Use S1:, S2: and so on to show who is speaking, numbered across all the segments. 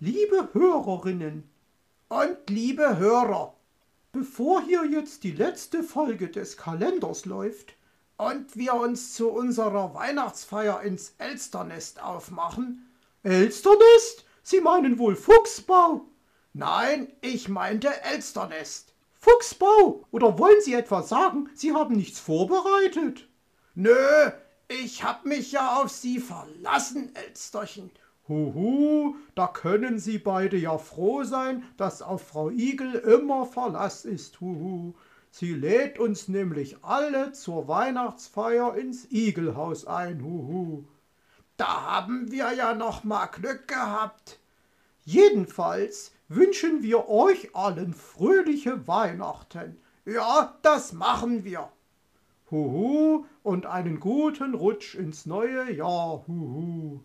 S1: liebe Hörerinnen
S2: und liebe Hörer,
S1: bevor hier jetzt die letzte Folge des Kalenders läuft
S2: und wir uns zu unserer Weihnachtsfeier ins Elsternest aufmachen.
S1: Elsternest? Sie meinen wohl Fuchsbau?
S2: Nein, ich meinte Elsternest.
S1: Fuchsbau? Oder wollen Sie etwa sagen, Sie haben nichts vorbereitet?
S2: Nö, ich hab mich ja auf Sie verlassen, Elsterchen.
S1: Huhu, da können Sie beide ja froh sein, dass auf Frau Igel immer Verlass ist. Huhu. Sie lädt uns nämlich alle zur Weihnachtsfeier ins Igelhaus ein. Huhu.
S2: Da haben wir ja noch mal Glück gehabt.
S1: Jedenfalls wünschen wir euch allen fröhliche Weihnachten.
S2: Ja, das machen wir.
S1: Huhu und einen guten Rutsch ins neue Jahr. Huhu.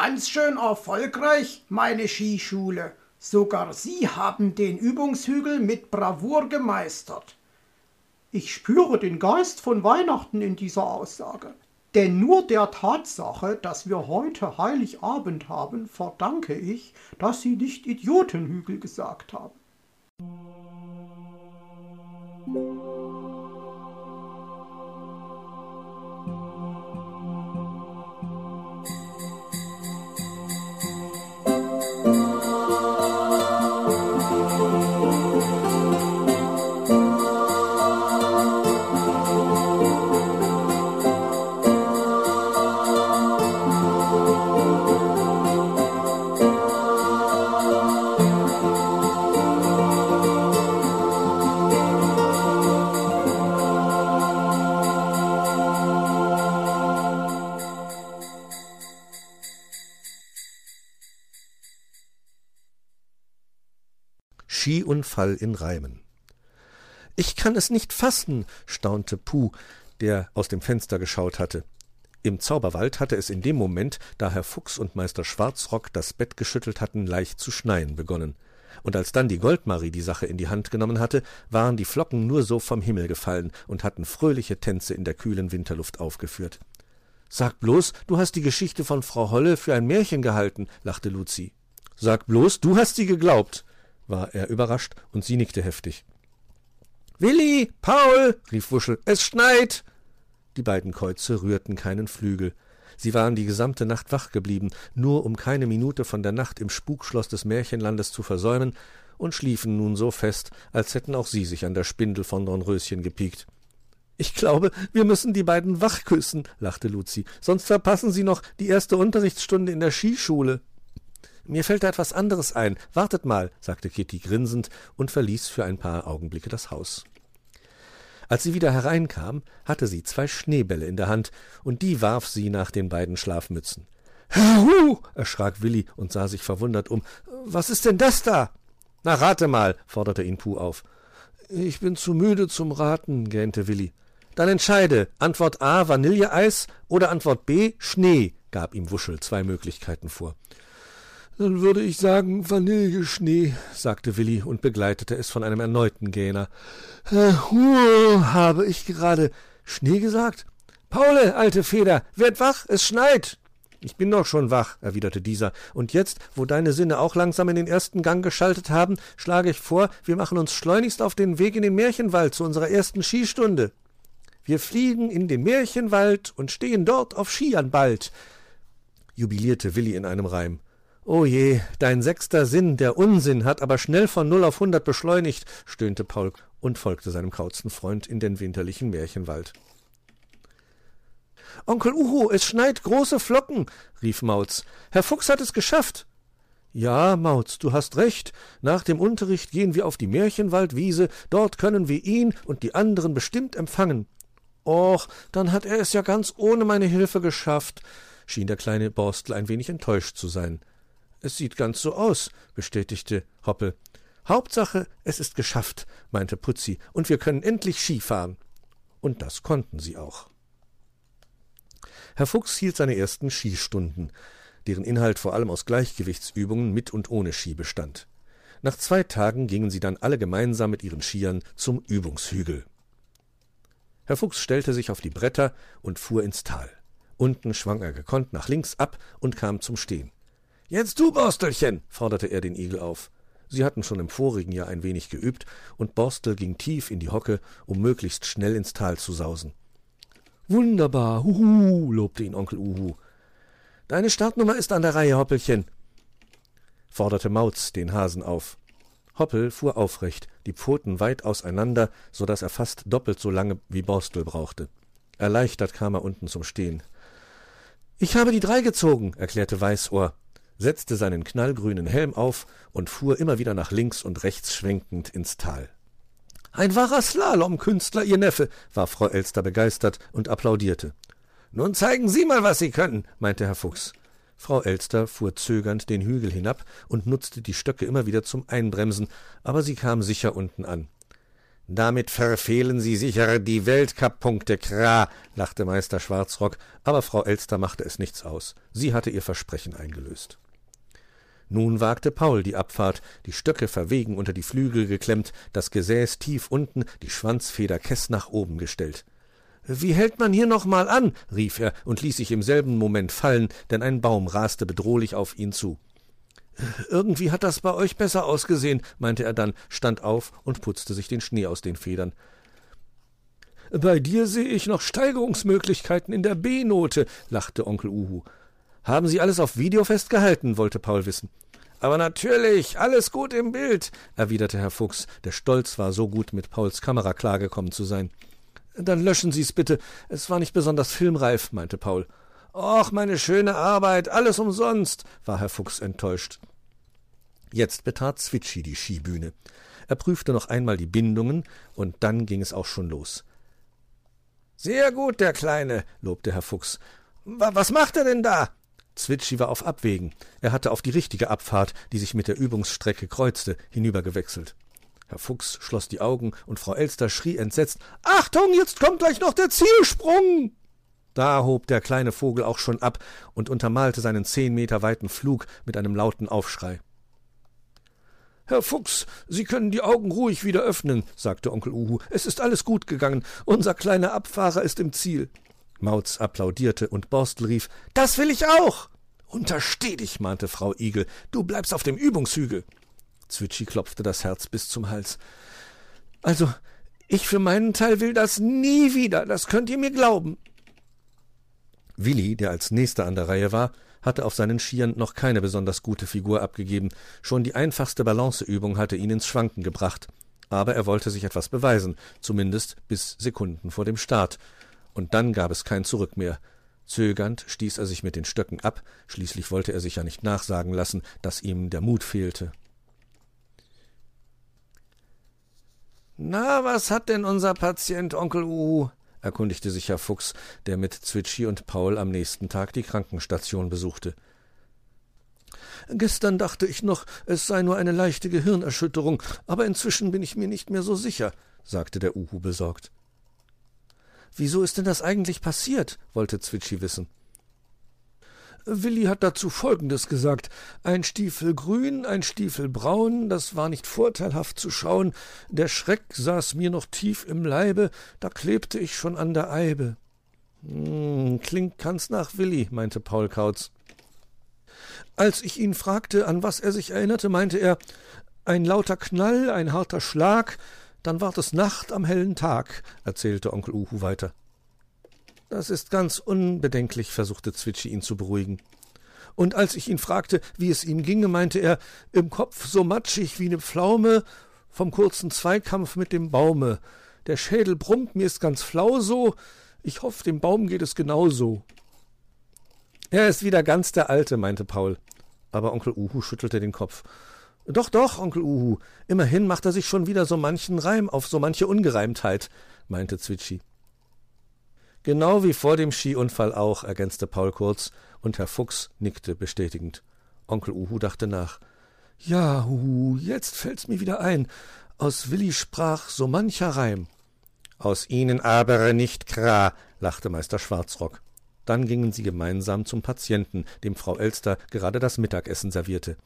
S2: Ganz schön erfolgreich, meine Skischule. Sogar Sie haben den Übungshügel mit Bravour gemeistert.
S1: Ich spüre den Geist von Weihnachten in dieser Aussage. Denn nur der Tatsache, dass wir heute Heiligabend haben, verdanke ich, dass Sie nicht Idiotenhügel gesagt haben.
S3: Skiunfall in Reimen. Ich kann es nicht fassen, staunte Puh, der aus dem Fenster geschaut hatte. Im Zauberwald hatte es in dem Moment, da Herr Fuchs und Meister Schwarzrock das Bett geschüttelt hatten, leicht zu schneien begonnen. Und als dann die Goldmarie die Sache in die Hand genommen hatte, waren die Flocken nur so vom Himmel gefallen und hatten fröhliche Tänze in der kühlen Winterluft aufgeführt. Sag bloß, du hast die Geschichte von Frau Holle für ein Märchen gehalten, lachte Luzi. Sag bloß, du hast sie geglaubt war er überrascht, und sie nickte heftig. Willi, Paul, rief Wuschel, es schneit. Die beiden Käuze rührten keinen Flügel. Sie waren die gesamte Nacht wach geblieben, nur um keine Minute von der Nacht im Spukschloss des Märchenlandes zu versäumen, und schliefen nun so fest, als hätten auch sie sich an der Spindel von Dornröschen gepiekt. Ich glaube, wir müssen die beiden wach küssen, lachte Luzi, sonst verpassen sie noch die erste Unterrichtsstunde in der Skischule. Mir fällt da etwas anderes ein. Wartet mal, sagte Kitty grinsend und verließ für ein paar Augenblicke das Haus. Als sie wieder hereinkam, hatte sie zwei Schneebälle in der Hand, und die warf sie nach den beiden Schlafmützen. Hu! erschrak Willi und sah sich verwundert um. Was ist denn das da? Na, rate mal, forderte ihn Puh auf. Ich bin zu müde zum Raten, gähnte Willi. Dann entscheide. Antwort A Vanilleeis oder Antwort B Schnee, gab ihm Wuschel zwei Möglichkeiten vor. Dann würde ich sagen Vanilleschnee, sagte Willi und begleitete es von einem erneuten Gähner. Huh, habe ich gerade Schnee gesagt? Paule, alte Feder, werd wach, es schneit. Ich bin doch schon wach, erwiderte dieser, und jetzt, wo deine Sinne auch langsam in den ersten Gang geschaltet haben, schlage ich vor, wir machen uns schleunigst auf den Weg in den Märchenwald zu unserer ersten Skistunde. Wir fliegen in den Märchenwald und stehen dort auf Skiern bald, jubilierte Willi in einem Reim. Oh je, dein sechster Sinn, der Unsinn, hat aber schnell von null auf hundert beschleunigt, stöhnte Paul und folgte seinem kauzten Freund in den winterlichen Märchenwald. Onkel Uhu, es schneit große Flocken, rief Mauz. Herr Fuchs hat es geschafft. Ja, Mauz, du hast recht. Nach dem Unterricht gehen wir auf die Märchenwaldwiese, dort können wir ihn und die anderen bestimmt empfangen. Och, dann hat er es ja ganz ohne meine Hilfe geschafft, schien der kleine Borstel ein wenig enttäuscht zu sein. Es sieht ganz so aus, bestätigte Hoppe. Hauptsache, es ist geschafft, meinte Putzi, und wir können endlich Ski fahren. Und das konnten sie auch. Herr Fuchs hielt seine ersten Skistunden, deren Inhalt vor allem aus Gleichgewichtsübungen mit und ohne Ski bestand. Nach zwei Tagen gingen sie dann alle gemeinsam mit ihren Skiern zum Übungshügel. Herr Fuchs stellte sich auf die Bretter und fuhr ins Tal. Unten schwang er gekonnt nach links ab und kam zum Stehen. Jetzt du, Borstelchen, forderte er den Igel auf. Sie hatten schon im vorigen Jahr ein wenig geübt, und Borstel ging tief in die Hocke, um möglichst schnell ins Tal zu sausen. Wunderbar, huhu, lobte ihn Onkel Uhu. Deine Startnummer ist an der Reihe, Hoppelchen, forderte Mauz den Hasen auf. Hoppel fuhr aufrecht, die Pfoten weit auseinander, so dass er fast doppelt so lange wie Borstel brauchte. Erleichtert kam er unten zum Stehen. Ich habe die drei gezogen, erklärte Weißohr, setzte seinen knallgrünen Helm auf und fuhr immer wieder nach links und rechts schwenkend ins Tal. Ein wahrer Slalomkünstler, Ihr Neffe, war Frau Elster begeistert und applaudierte. Nun zeigen Sie mal, was Sie können, meinte Herr Fuchs. Frau Elster fuhr zögernd den Hügel hinab und nutzte die Stöcke immer wieder zum Einbremsen, aber sie kam sicher unten an. Damit verfehlen Sie sicher die Weltcup-Punkte, Kra, lachte Meister Schwarzrock, aber Frau Elster machte es nichts aus. Sie hatte ihr Versprechen eingelöst. Nun wagte Paul die Abfahrt, die Stöcke verwegen unter die Flügel geklemmt, das Gesäß tief unten, die Schwanzfeder kess nach oben gestellt. Wie hält man hier noch mal an? rief er und ließ sich im selben Moment fallen, denn ein Baum raste bedrohlich auf ihn zu. Irgendwie hat das bei euch besser ausgesehen, meinte er dann, stand auf und putzte sich den Schnee aus den Federn. Bei dir sehe ich noch Steigerungsmöglichkeiten in der B-Note, lachte Onkel Uhu. Haben Sie alles auf Video festgehalten? wollte Paul wissen. Aber natürlich, alles gut im Bild, erwiderte Herr Fuchs, der stolz war, so gut mit Pauls Kamera klargekommen zu sein. Dann löschen Sie's bitte. Es war nicht besonders filmreif, meinte Paul. Och, meine schöne Arbeit, alles umsonst, war Herr Fuchs enttäuscht. Jetzt betrat Zwitschi die Skibühne. Er prüfte noch einmal die Bindungen, und dann ging es auch schon los. Sehr gut, der Kleine, lobte Herr Fuchs. Was macht er denn da? Zwitschi war auf Abwägen. Er hatte auf die richtige Abfahrt, die sich mit der Übungsstrecke kreuzte, hinübergewechselt. Herr Fuchs schloss die Augen, und Frau Elster schrie entsetzt Achtung, jetzt kommt gleich noch der Zielsprung. Da hob der kleine Vogel auch schon ab und untermalte seinen zehn Meter weiten Flug mit einem lauten Aufschrei. Herr Fuchs, Sie können die Augen ruhig wieder öffnen, sagte Onkel Uhu. Es ist alles gut gegangen. Unser kleiner Abfahrer ist im Ziel. Mauz applaudierte und Borstel rief Das will ich auch. Untersteh dich, mahnte Frau Igel. Du bleibst auf dem Übungshügel. Zwitschi klopfte das Herz bis zum Hals. Also, ich für meinen Teil will das nie wieder, das könnt ihr mir glauben. Willi, der als nächster an der Reihe war, hatte auf seinen Skiern noch keine besonders gute Figur abgegeben, schon die einfachste Balanceübung hatte ihn ins Schwanken gebracht, aber er wollte sich etwas beweisen, zumindest bis Sekunden vor dem Start, und dann gab es kein Zurück mehr. Zögernd stieß er sich mit den Stöcken ab, schließlich wollte er sich ja nicht nachsagen lassen, dass ihm der Mut fehlte. Na, was hat denn unser Patient Onkel Uhu? erkundigte sich Herr Fuchs, der mit Zwitschi und Paul am nächsten Tag die Krankenstation besuchte. Gestern dachte ich noch, es sei nur eine leichte Gehirnerschütterung, aber inzwischen bin ich mir nicht mehr so sicher, sagte der Uhu besorgt. Wieso ist denn das eigentlich passiert? wollte Zwitschi wissen. Willi hat dazu Folgendes gesagt. Ein Stiefel grün, ein Stiefel braun, das war nicht vorteilhaft zu schauen. Der Schreck saß mir noch tief im Leibe, da klebte ich schon an der Eibe. Hm, klingt ganz nach Willi, meinte Paul Kautz. Als ich ihn fragte, an was er sich erinnerte, meinte er, ein lauter Knall, ein harter Schlag, dann ward es Nacht am hellen Tag, erzählte Onkel Uhu weiter. Das ist ganz unbedenklich, versuchte Zwitschi ihn zu beruhigen. Und als ich ihn fragte, wie es ihm ginge, meinte er, im Kopf so matschig wie ne Pflaume vom kurzen Zweikampf mit dem Baume. Der Schädel brummt, mir ist ganz flau so. Ich hoffe, dem Baum geht es genauso. Er ist wieder ganz der Alte, meinte Paul. Aber Onkel Uhu schüttelte den Kopf. Doch, doch, Onkel Uhu. Immerhin macht er sich schon wieder so manchen Reim auf so manche Ungereimtheit, meinte Zwitschi. Genau wie vor dem Skiunfall auch, ergänzte Paul kurz, und Herr Fuchs nickte bestätigend. Onkel Uhu dachte nach. Ja, Uhu, jetzt fällt's mir wieder ein. Aus Willi sprach so mancher Reim. Aus Ihnen aber nicht Kra, lachte Meister Schwarzrock. Dann gingen sie gemeinsam zum Patienten, dem Frau Elster gerade das Mittagessen servierte.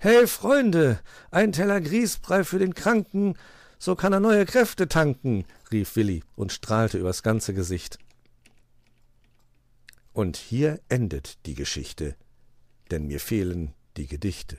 S3: Hey, Freunde, ein Teller Grießbrei für den Kranken, so kann er neue Kräfte tanken, rief Willi und strahlte übers ganze Gesicht. Und hier endet die Geschichte, denn mir fehlen die Gedichte.